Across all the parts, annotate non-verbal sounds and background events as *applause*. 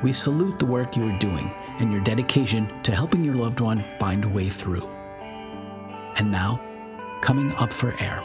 We salute the work you are doing and your dedication to helping your loved one find a way through. And now, coming up for air.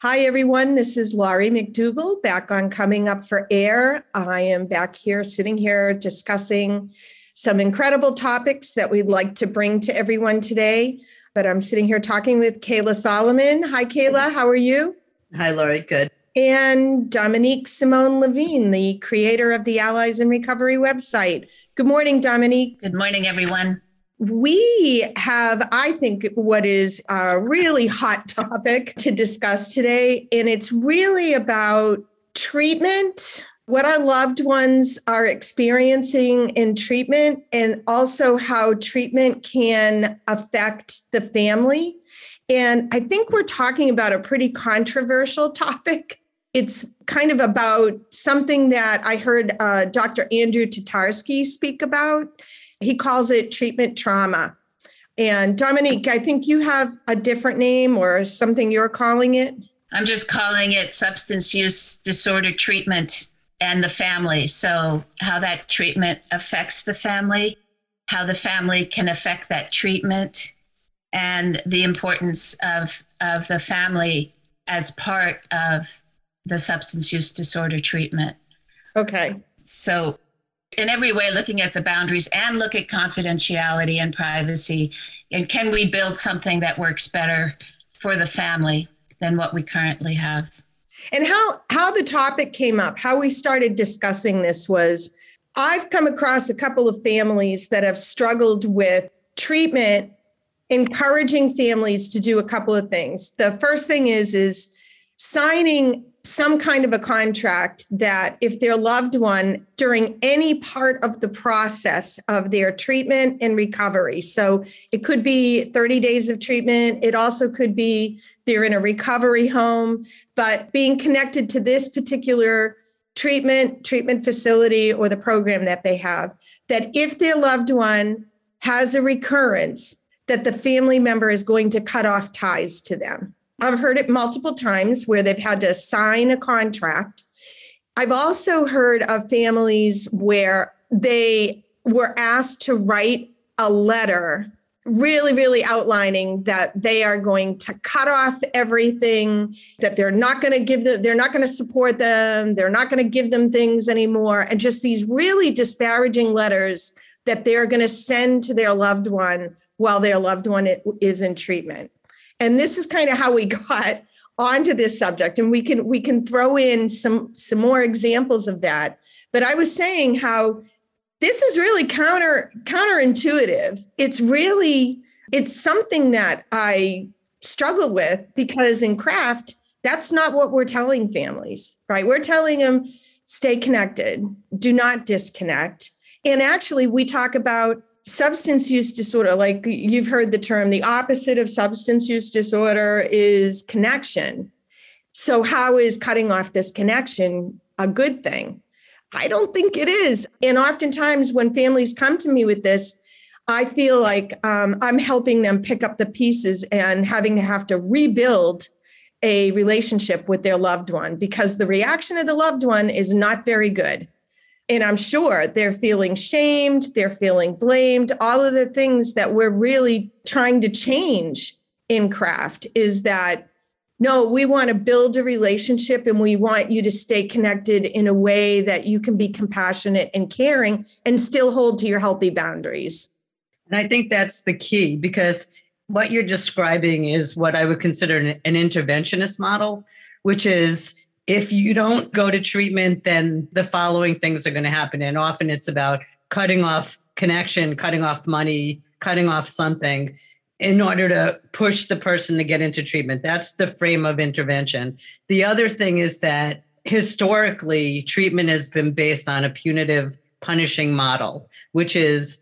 Hi, everyone. This is Laurie McDougall back on Coming Up for Air. I am back here, sitting here, discussing some incredible topics that we'd like to bring to everyone today. But I'm sitting here talking with Kayla Solomon. Hi, Kayla. How are you? Hi, Laurie. Good and Dominique Simone Levine, the creator of the Allies in Recovery website. Good morning, Dominique. Good morning, everyone. We have, I think, what is a really hot *laughs* topic to discuss today, and it's really about treatment, what our loved ones are experiencing in treatment, and also how treatment can affect the family. And I think we're talking about a pretty controversial *laughs* topic it's kind of about something that I heard uh, Dr. Andrew Tatarsky speak about. He calls it treatment trauma. And Dominique, I think you have a different name or something you're calling it. I'm just calling it substance use disorder treatment and the family. So, how that treatment affects the family, how the family can affect that treatment, and the importance of, of the family as part of the substance use disorder treatment. Okay. So, in every way, looking at the boundaries and look at confidentiality and privacy. And can we build something that works better for the family than what we currently have? And how how the topic came up, how we started discussing this was I've come across a couple of families that have struggled with treatment encouraging families to do a couple of things. The first thing is is signing some kind of a contract that if their loved one during any part of the process of their treatment and recovery so it could be 30 days of treatment it also could be they're in a recovery home but being connected to this particular treatment treatment facility or the program that they have that if their loved one has a recurrence that the family member is going to cut off ties to them I've heard it multiple times where they've had to sign a contract. I've also heard of families where they were asked to write a letter really really outlining that they are going to cut off everything that they're not going to give them they're not going to support them they're not going to give them things anymore and just these really disparaging letters that they're going to send to their loved one while their loved one is in treatment and this is kind of how we *laughs* got onto this subject and we can we can throw in some some more examples of that. But i was saying how this is really counter counterintuitive. It's really it's something that i struggle with because in craft that's not what we're telling families right? We're telling them stay connected. Do not disconnect. And actually we talk about substance use disorder, like you've heard the term, the opposite of substance use disorder is connection. So, how is cutting off this connection a good thing? I don't think it is. And oftentimes, when families come to me with this, I feel like um, I'm helping them pick up the pieces and having to have to rebuild a relationship with their loved one because the reaction of the loved one is not very good. And I'm sure they're feeling shamed, they're feeling blamed, all of the things that we're really trying to change in craft is that no, we want to build a relationship and we want you to stay connected in a way that you can be compassionate and caring and still hold to your healthy boundaries. And I think that's the key because what you're describing is what I would consider an, an interventionist model, which is if you don't go to treatment, then the following things are going to happen. And often it's about cutting off connection, cutting off money, cutting off something in order to push the person to get into treatment. That's the frame of intervention. The other thing is that historically, treatment has been based on a punitive punishing model, which is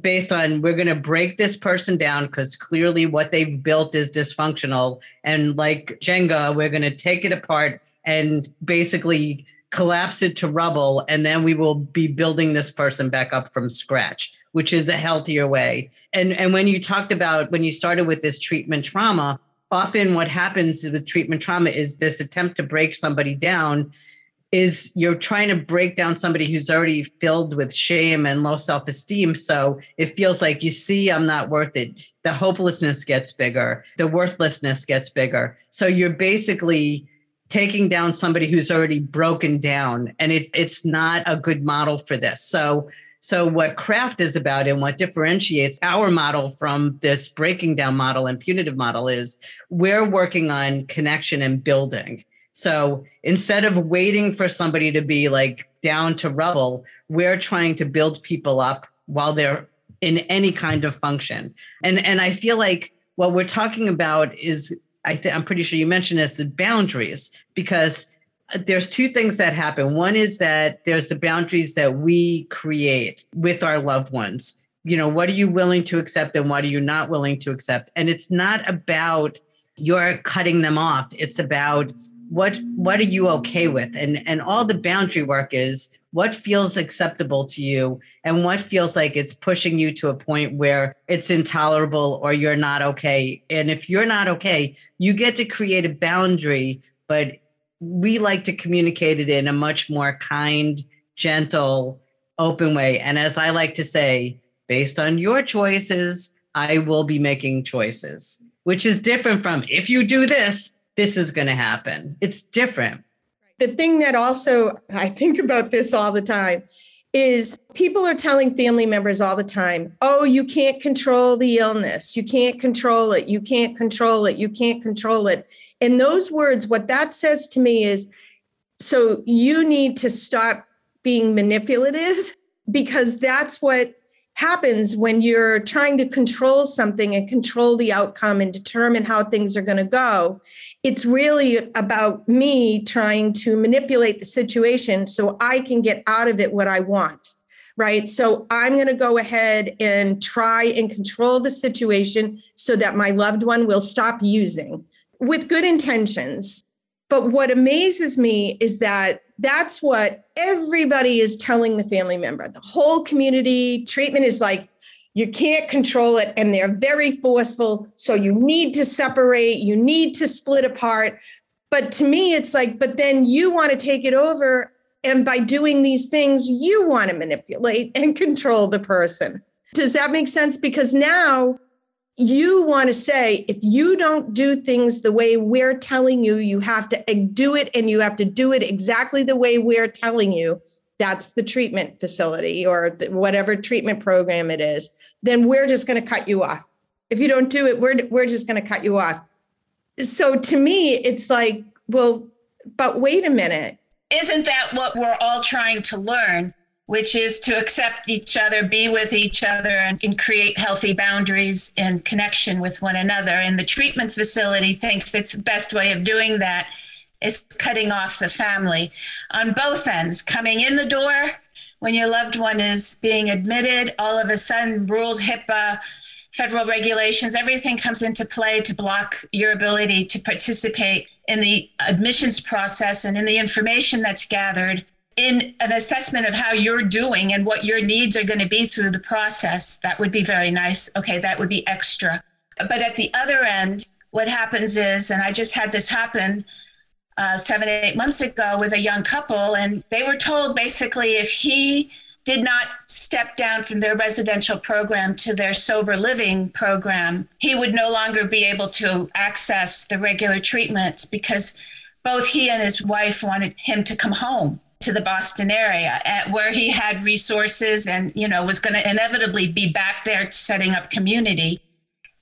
based on we're going to break this person down because clearly what they've built is dysfunctional. And like Jenga, we're going to take it apart and basically collapse it to rubble. And then we will be building this person back up from scratch, which is a healthier way. And, and when you talked about when you started with this treatment trauma, often what happens with treatment trauma is this attempt to break somebody down is you're trying to break down somebody who's already filled with shame and low self-esteem so it feels like you see i'm not worth it the hopelessness gets bigger the worthlessness gets bigger so you're basically taking down somebody who's already broken down and it, it's not a good model for this so so what craft is about and what differentiates our model from this breaking down model and punitive model is we're working on connection and building so instead of waiting for somebody to be like down to rubble, we're trying to build people up while they're in any kind of function. And and I feel like what we're talking about is I think I'm pretty sure you mentioned this the boundaries because uh, there's two things that happen. One is that there's the boundaries that we create with our loved ones. You know, what are you willing to accept and what are you not willing to accept? And it's not about you're cutting them off. It's about what what are you okay with and and all the boundary work is what feels acceptable to you and what feels like it's pushing you to a point where it's intolerable or you're not okay and if you're not okay you get to create a boundary but we like to communicate it in a much more kind gentle open way and as i like to say based on your choices i will be making choices which is different from if you do this this is going to happen. It's different. The thing that also I think about this all the time is people are telling family members all the time, oh, you can't control the illness. You can't control it. You can't control it. You can't control it. And those words, what that says to me is so you need to stop being manipulative *laughs* because that's what happens when you're trying to control something and control the outcome and determine how things are going to go. It's really about me trying to manipulate the situation so I can get out of it what I want. Right. So I'm going to go ahead and try and control the situation so that my loved one will stop using with good intentions. But what amazes me is that that's what everybody is telling the family member. The whole community treatment is like, you can't control it, and they're very forceful. So you need to separate, you need to split apart. But to me, it's like, but then you want to take it over. And by doing these things, you want to manipulate and control the person. Does that make sense? Because now you want to say if you don't do things the way we're telling you you have to do it and you have to do it exactly the way we're telling you that's the treatment facility or whatever treatment program it is then we're just going to cut you off. If you don't do it we're we're just going to cut you off. So to me it's like well but wait a minute. Isn't that what we're all trying to learn which is to accept each other, be with each other, and, and, create healthy boundaries and connection with one another. And the treatment facility thinks its the best way of doing that is cutting off the family on both ends, coming in the door when your loved one is being admitted, all of a sudden, rules, HIPAA, federal regulations, everything comes into play to block your ability to participate in the admissions process and in the information that's gathered in an assessment of how you're doing and what your needs are going to be through the process, that would be very nice. Okay, that would be extra. But at the other end, what happens is, and I just had this happen uh, seven, eight months ago with a young couple, and they were told basically if he did not step down from their residential program to their sober living program, he would no longer be able to access the regular treatments because both he and his wife wanted him to come home to the Boston area eh, where he had resources and you know was going to inevitably be back there setting up community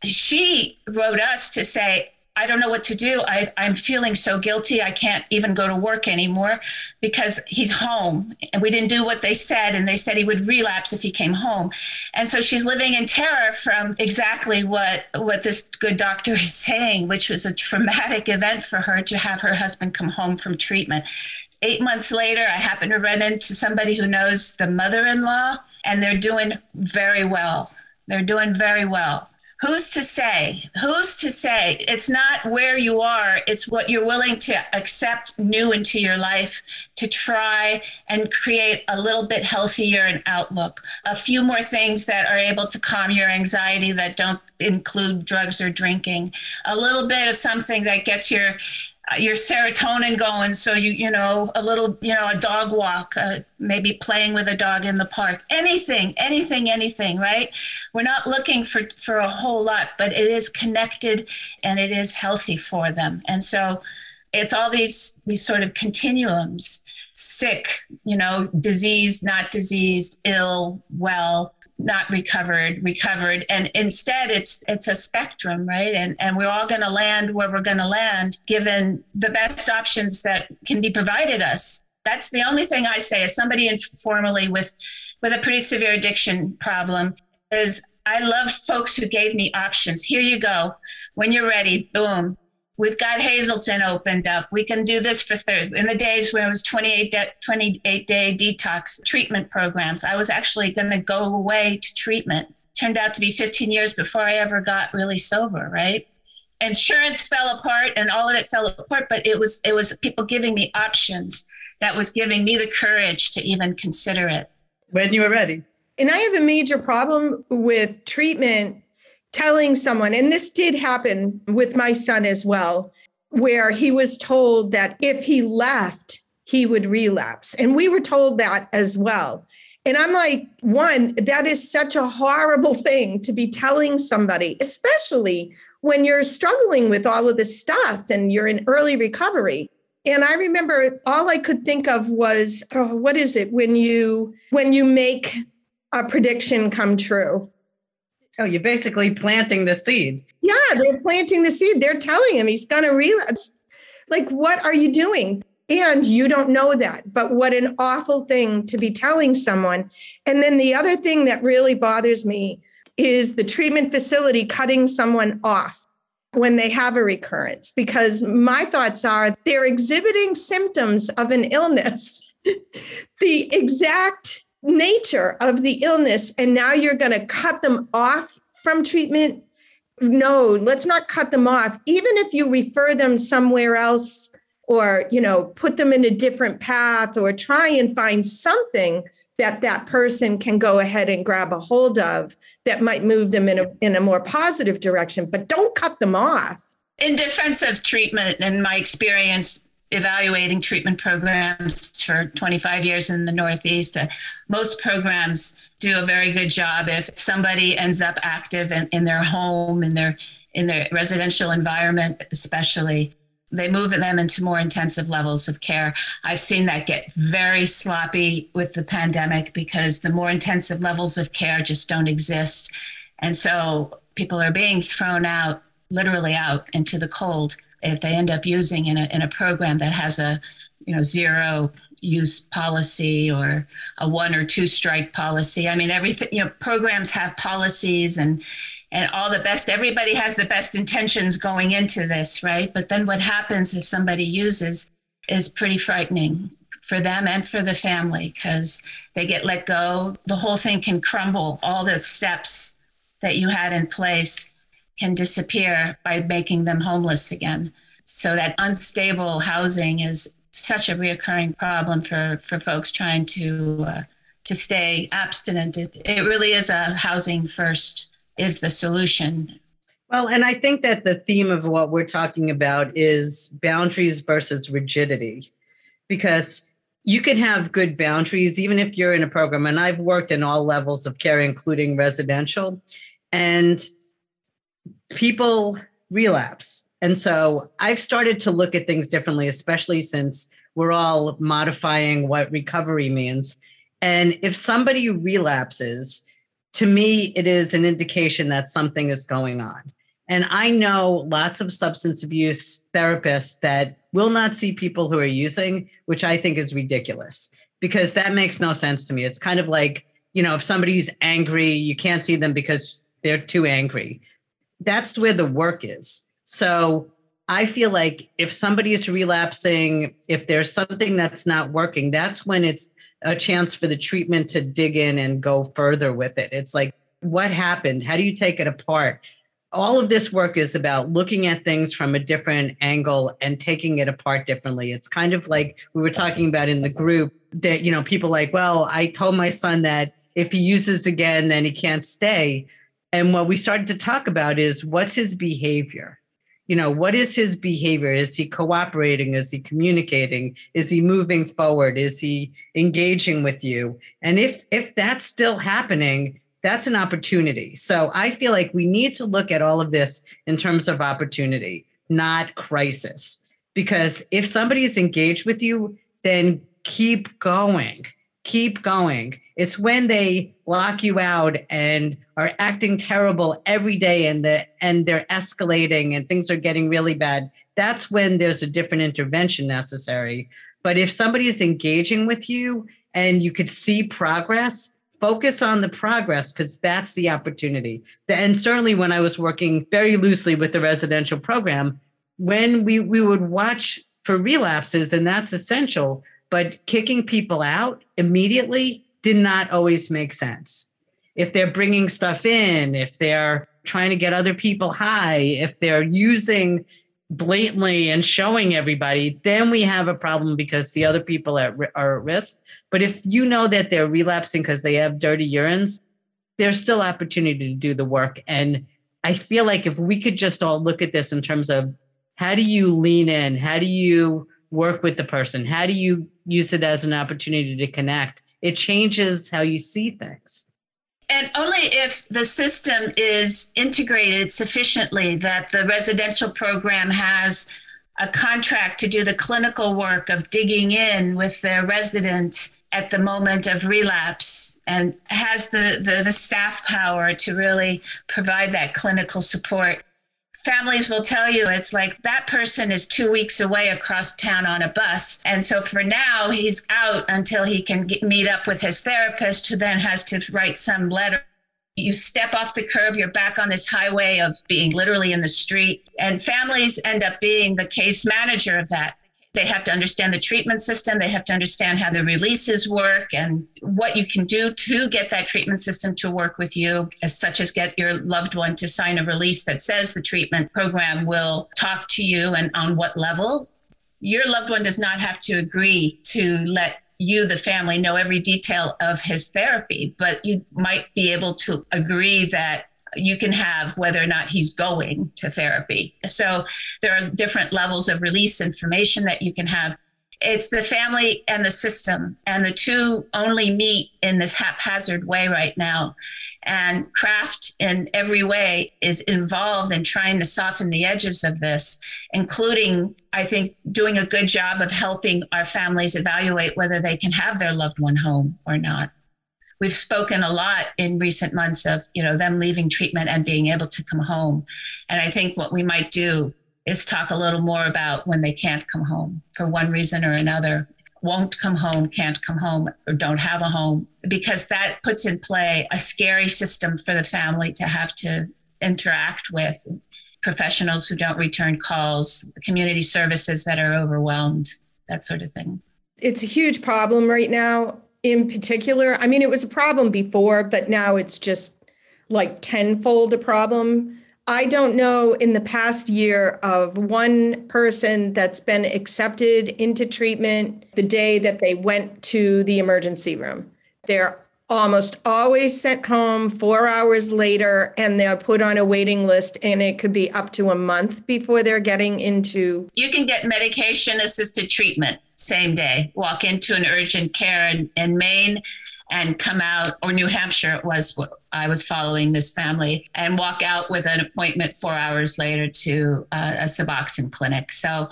she wrote us to say I don't know what to do. I, I'm feeling so guilty. I can't even go to work anymore because he's home. And we didn't do what they said. And they said he would relapse if he came home. And so she's living in terror from exactly what, what this good doctor is saying, which was a traumatic event for her to have her husband come home from treatment. Eight months later, I happened to run into somebody who knows the mother in law, and they're doing very well. They're doing very well. Who's to say? Who's to say? It's not where you are. It's what you're willing to accept new into your life to try and create a little bit healthier an outlook. A few more things that are able to calm your anxiety that don't include drugs or drinking. A little bit of something that gets your your serotonin going so you you know a little you know a dog walk uh, maybe playing with a dog in the park. Anything anything anything right? We're not looking for for a whole lot but it is connected and it is healthy for them. And so it's all these these sort of continuums sick you know diseased not diseased ill well not recovered recovered. And instead it's it's a spectrum right? And and we're all going to land where we're going to land given the best options that can be provided us. That's the only thing i say as somebody informally with with a pretty severe addiction problem is i love folks who gave me options. Here you go. When you're ready boom We've got Hazelden opened up. We can do this for third. In the days where it was 28 day, 28 day detox treatment programs, I was actually going to go away to treatment. Turned out to be 15 years before I ever got really sober, right? Insurance fell apart and all of it fell apart, but it was it was people giving me options that was giving me the courage to even consider it. When you were ready. And I have a major problem with treatment telling someone, and this did happen with my son as well, where he was told that if he left, he would relapse. And we were told that as well. And I'm like, one, that is such a horrible *laughs* thing to be telling somebody, especially when you're struggling with all of this stuff and you're in early recovery. And I remember all I could think of was, oh, what is it when you when you make a prediction come true? Oh, you're basically planting the seed. Yeah, they're planting the seed. They're telling him he's going to relapse. Like, what are you doing? And you don't know that. But what an awful thing to be telling someone. And then the other thing that really bothers me is the treatment facility cutting someone off when they have a recurrence, because my thoughts are they're exhibiting symptoms of an illness. *laughs* the exact nature of the illness and now you're going to cut them off from treatment? No let's not cut them off. Even if you refer them somewhere else or you know put them in a different path or try and find something that that person can go ahead and grab a hold of that might move them in a, in a more positive direction but don't cut them off. In defense of treatment in my experience evaluating treatment programs for 25 years in the Northeast. Uh, most programs do a very good job if somebody ends up active in, in their home, in their in their residential environment, especially. They move them into more intensive levels of care. I've seen that get very sloppy with the pandemic because the more intensive levels of care just don't exist. And so people are being thrown out, literally out into the cold if they end up using in a, in a program that has a you know zero use policy or a one or two strike policy. I mean everything you know programs have policies and and all the best everybody has the best intentions going into this right? But then what happens if somebody uses is pretty frightening for them and for the family because they get let go. The whole thing can crumble all the steps that you had in place can disappear by making them homeless again. So that unstable housing is such a reoccurring problem for, for folks trying to uh, to stay abstinent. It, it really is a housing first is the solution. Well, and I think that the theme of what we're talking about is boundaries versus rigidity, because you can have good boundaries even if you're in a program. And I've worked in all levels of care, including residential. And people relapse. And so I've started to look at things differently, especially since we're all modifying what recovery means. And if somebody relapses, to me, it is an indication that something is going on. And I know lots of substance abuse therapists that will not see people who are using, which I think is ridiculous because that makes no sense to me. It's kind of like, you know, if somebody's angry, you can't see them because they're too angry that's where the work is. So I feel like if somebody is relapsing, if there's something that's not working, that's when it's a chance for the treatment to dig in and go further with it. It's like, what happened? How do you take it apart? All of this work is about looking at things from a different angle and taking it apart differently. It's kind of like we were talking about in the group that, you know, people like, well, I told my son that if he uses again, then he can't stay. And what we started to talk about is what's his behavior? you know what is his behavior? Is he cooperating? Is he communicating? Is he moving forward? Is he engaging with you? And if if that's still happening that's an opportunity. So i feel like we need to look at all of this in terms of opportunity not crisis. Because if somebody is engaged with you then keep going keep going it's when they lock you out and are acting terrible every day and the and they're escalating and things are getting really bad. That's when there's a different intervention necessary. But if somebody is engaging with you and you could see progress, focus on the progress because that's the opportunity. And certainly when I was working very loosely with the residential program, when we, we would watch for relapses, and that's essential, but kicking people out immediately did not always make sense. If they're bringing stuff in, if they're trying to get other people high, if they're using blatantly and showing everybody, then we have a problem because the other people are, are at risk. But if you know that they're relapsing because they have dirty urines, there's still opportunity to do the work. And I feel like if we could just all look at this in terms of how do you lean in? How do you work with the person? How do you use it as an opportunity to connect? It changes how you see things. And only if the system is integrated sufficiently that the residential program has a contract to do the clinical work of digging in with their resident at the moment of relapse and has the, the, the staff power to really provide that clinical support families will tell you it's like that person is two weeks away across town on a bus. And so for now, he's out until he can get, meet up with his therapist, who then has to write some letter. You step off the curb, you're back on this highway of being literally in the street. And families end up being the case manager of that. They have to understand the treatment system. They have to understand how the releases work and what you can do to get that treatment system to work with you, as such as get your loved one to sign a release that says the treatment program will talk to you and on what level. Your loved one does not have to agree to let you, the family, know every detail of his therapy, but you might be able to agree that you can have whether or not he's going to therapy. So there are different levels of release information that you can have. It's the family and the system, and the two only meet in this haphazard way right now. And craft in every way is involved in trying to soften the edges of this, including, I think, doing a good job of helping our families evaluate whether they can have their loved one home or not we've spoken a lot in recent months of you know them leaving treatment and being able to come home. And i think what we might do is talk a little more about when they can't come home for one reason or another. Won't come home can't come home or don't have a home because that puts in play a scary system for the family to have to interact with. Professionals who don't return calls community services that are overwhelmed that sort of thing. It's a huge problem right now in particular. I mean, it was a problem before, but now it's just like tenfold a problem. I don't know in the past year of one person that's been accepted into treatment the day that they went to the emergency room. They're almost always sent home four hours later and they're put on a waiting list and it could be up to a month before they're getting into you can get medication assisted treatment same day. Walk into an urgent care in, in maine and come out or new hampshire it was i was following this family and walk out with an appointment four hours later to uh, a suboxone clinic. So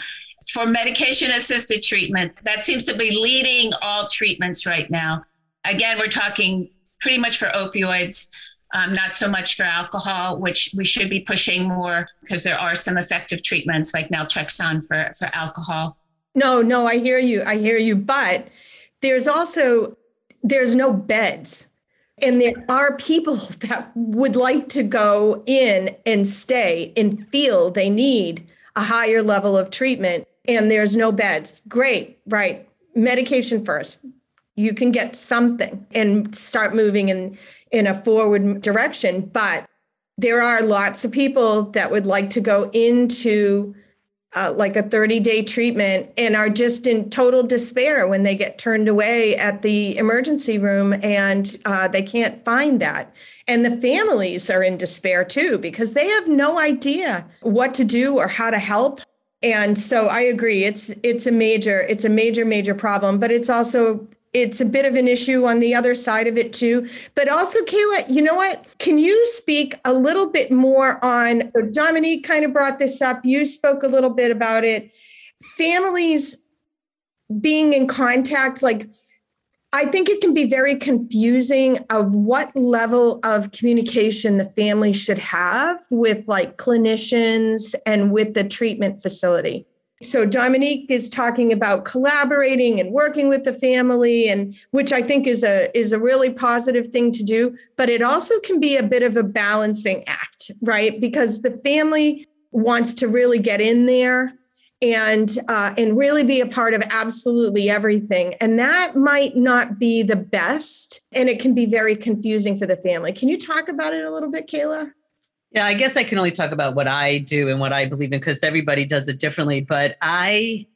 for medication assisted treatment that seems to be leading all treatments right now again, we're talking pretty much for opioids, um, not so much for alcohol, which we should be pushing more because there are some effective treatments like naltrexone for, for alcohol. No, no, I hear you. I hear you. But there's also, there's no beds. And there are people *laughs* that would like to go in and stay and feel they need a higher level of treatment and there's no beds. Great, right. Medication first. You can get something and start moving in in a forward direction, but there are lots of people that would like to go into uh, like a 30 day treatment and are just in total despair when they get turned away at the emergency room and uh, they can't find that. And the families are in despair too because they have no idea what to do or how to help. And so I agree it's it's a major it's a major major problem but it's also it's a bit of an issue on the other side of it too. But also, Kayla, you know what? Can you speak a little bit more on? So, Dominique kind of brought this up. You spoke a little bit about it. Families being in contact, like, I think it can be very confusing of what level of communication the family should have with like clinicians and with the treatment facility. So Dominique is talking about collaborating and working with the family and which I think is a is a really positive thing to do, but it also can be a bit of a balancing act, right? Because the family wants to really get in there and uh, and really be a part of absolutely everything. And that might not be the best and it can be very confusing for the family. Can you talk about it a little bit kayla yeah, I guess I can only talk about what I do and what I believe in because everybody does it differently. But I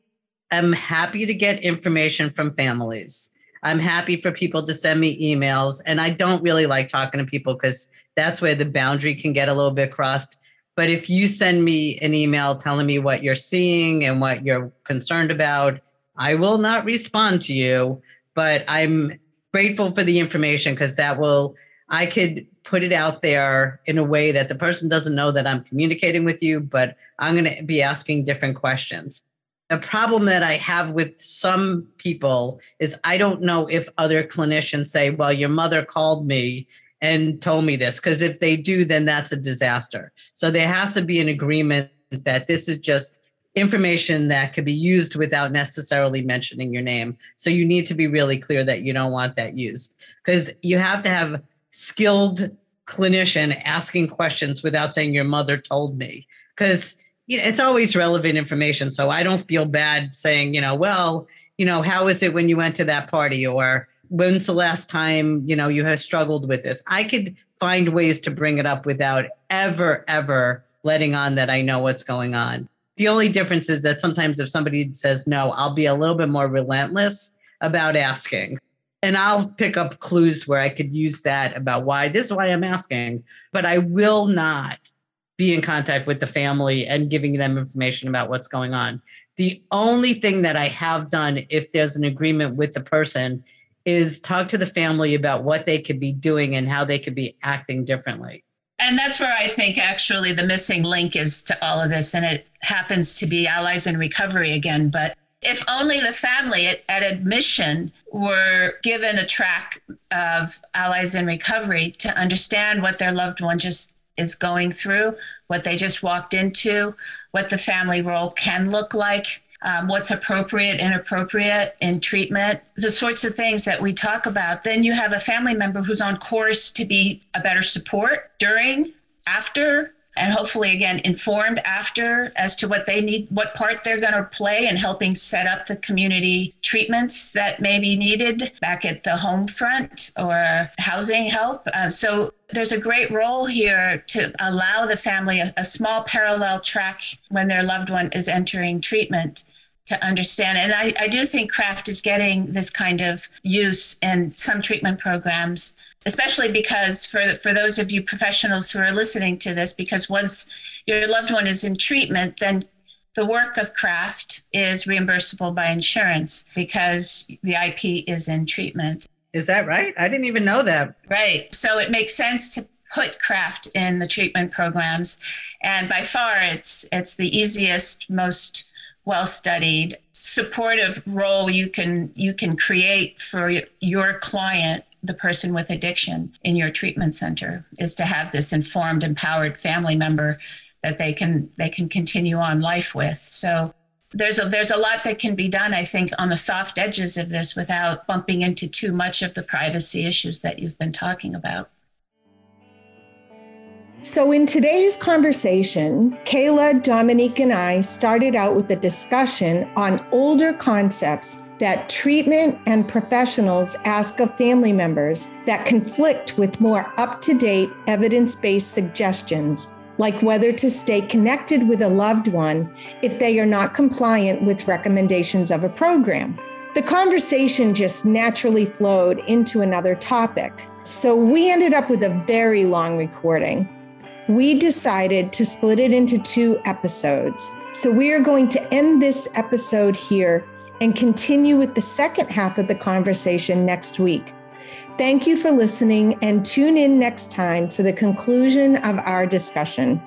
am happy to get information from families. I'm happy for people to send me emails. And I don't really like talking to people because that's where the boundary can get a little bit crossed. But if you send me an email telling me what you're seeing and what you're concerned about, I will not respond to you. But I'm grateful for the information because that will, I could put it out there in a way that the person doesn't know that I'm communicating with you, but I'm going to be asking different questions. A problem that I have with some people is I don't know if other clinicians say, well, your mother called me and told me this, because if they do, then that's a disaster. So there has to be an agreement that this is just information that could be used without necessarily mentioning your name. So you need to be really clear that you don't want that used because you have to have skilled clinician asking questions without saying your mother told me. Because you know, it's always relevant information so i don't feel bad saying you know well you know how is it when you went to that party? or when's the last time you know you have struggled with this? I could find ways to bring it up without ever ever letting on that i know what's going on. The only difference is that sometimes if somebody says no i'll be a little bit more relentless about asking and I'll pick up clues where I could use that about why this is why I'm asking, but I will not be in contact with the family and giving them information about what's going on. The only thing that I have done, if there's an agreement with the person, is talk to the family about what they could be doing and how they could be acting differently. And that's where I think actually the missing link is to all of this. And it happens to be Allies in Recovery again. But if only the family at, at, admission were given a track of allies in recovery to understand what their loved one just is going through, what they just walked into, what the family role can look like, um, what's appropriate, inappropriate in treatment, the sorts of things that we talk about, then you have a family member who's on course to be a better support during, after, and hopefully again informed after as to what they need what part they're going to play in helping set up the community treatments that may be needed back at the home front or housing help uh, so there's a great role here to allow the family a, a small parallel track when their loved one is entering treatment to understand. And I, I do think craft is getting this kind of use in some treatment programs especially because for for those of you professionals who are listening to this because once your loved one is in treatment then the work of craft is reimbursable by insurance because the IP is in treatment. Is that right? I didn't even know that. Right. So it makes sense to put craft in the treatment programs and by far it's it's the easiest most well studied supportive role you can you can create for your client the person with addiction in your treatment center is to have this informed empowered family member that they can they can continue on life with. So there's a there's a lot that can be done i think on the soft edges of this without bumping into too much of the privacy issues that you've been talking about So, in today's conversation, Kayla, Dominique, and I started out with a discussion on older concepts that treatment and professionals ask of family members that conflict with more up to date evidence based suggestions, like whether to stay connected with a loved one if they are not compliant with recommendations of a program. The conversation just naturally flowed into another topic. So we ended up with a very long recording. We decided to split it into two episodes. So we are going to end this episode here and continue with the second half of the conversation next week. Thank you for listening and tune in next time for the conclusion of our discussion.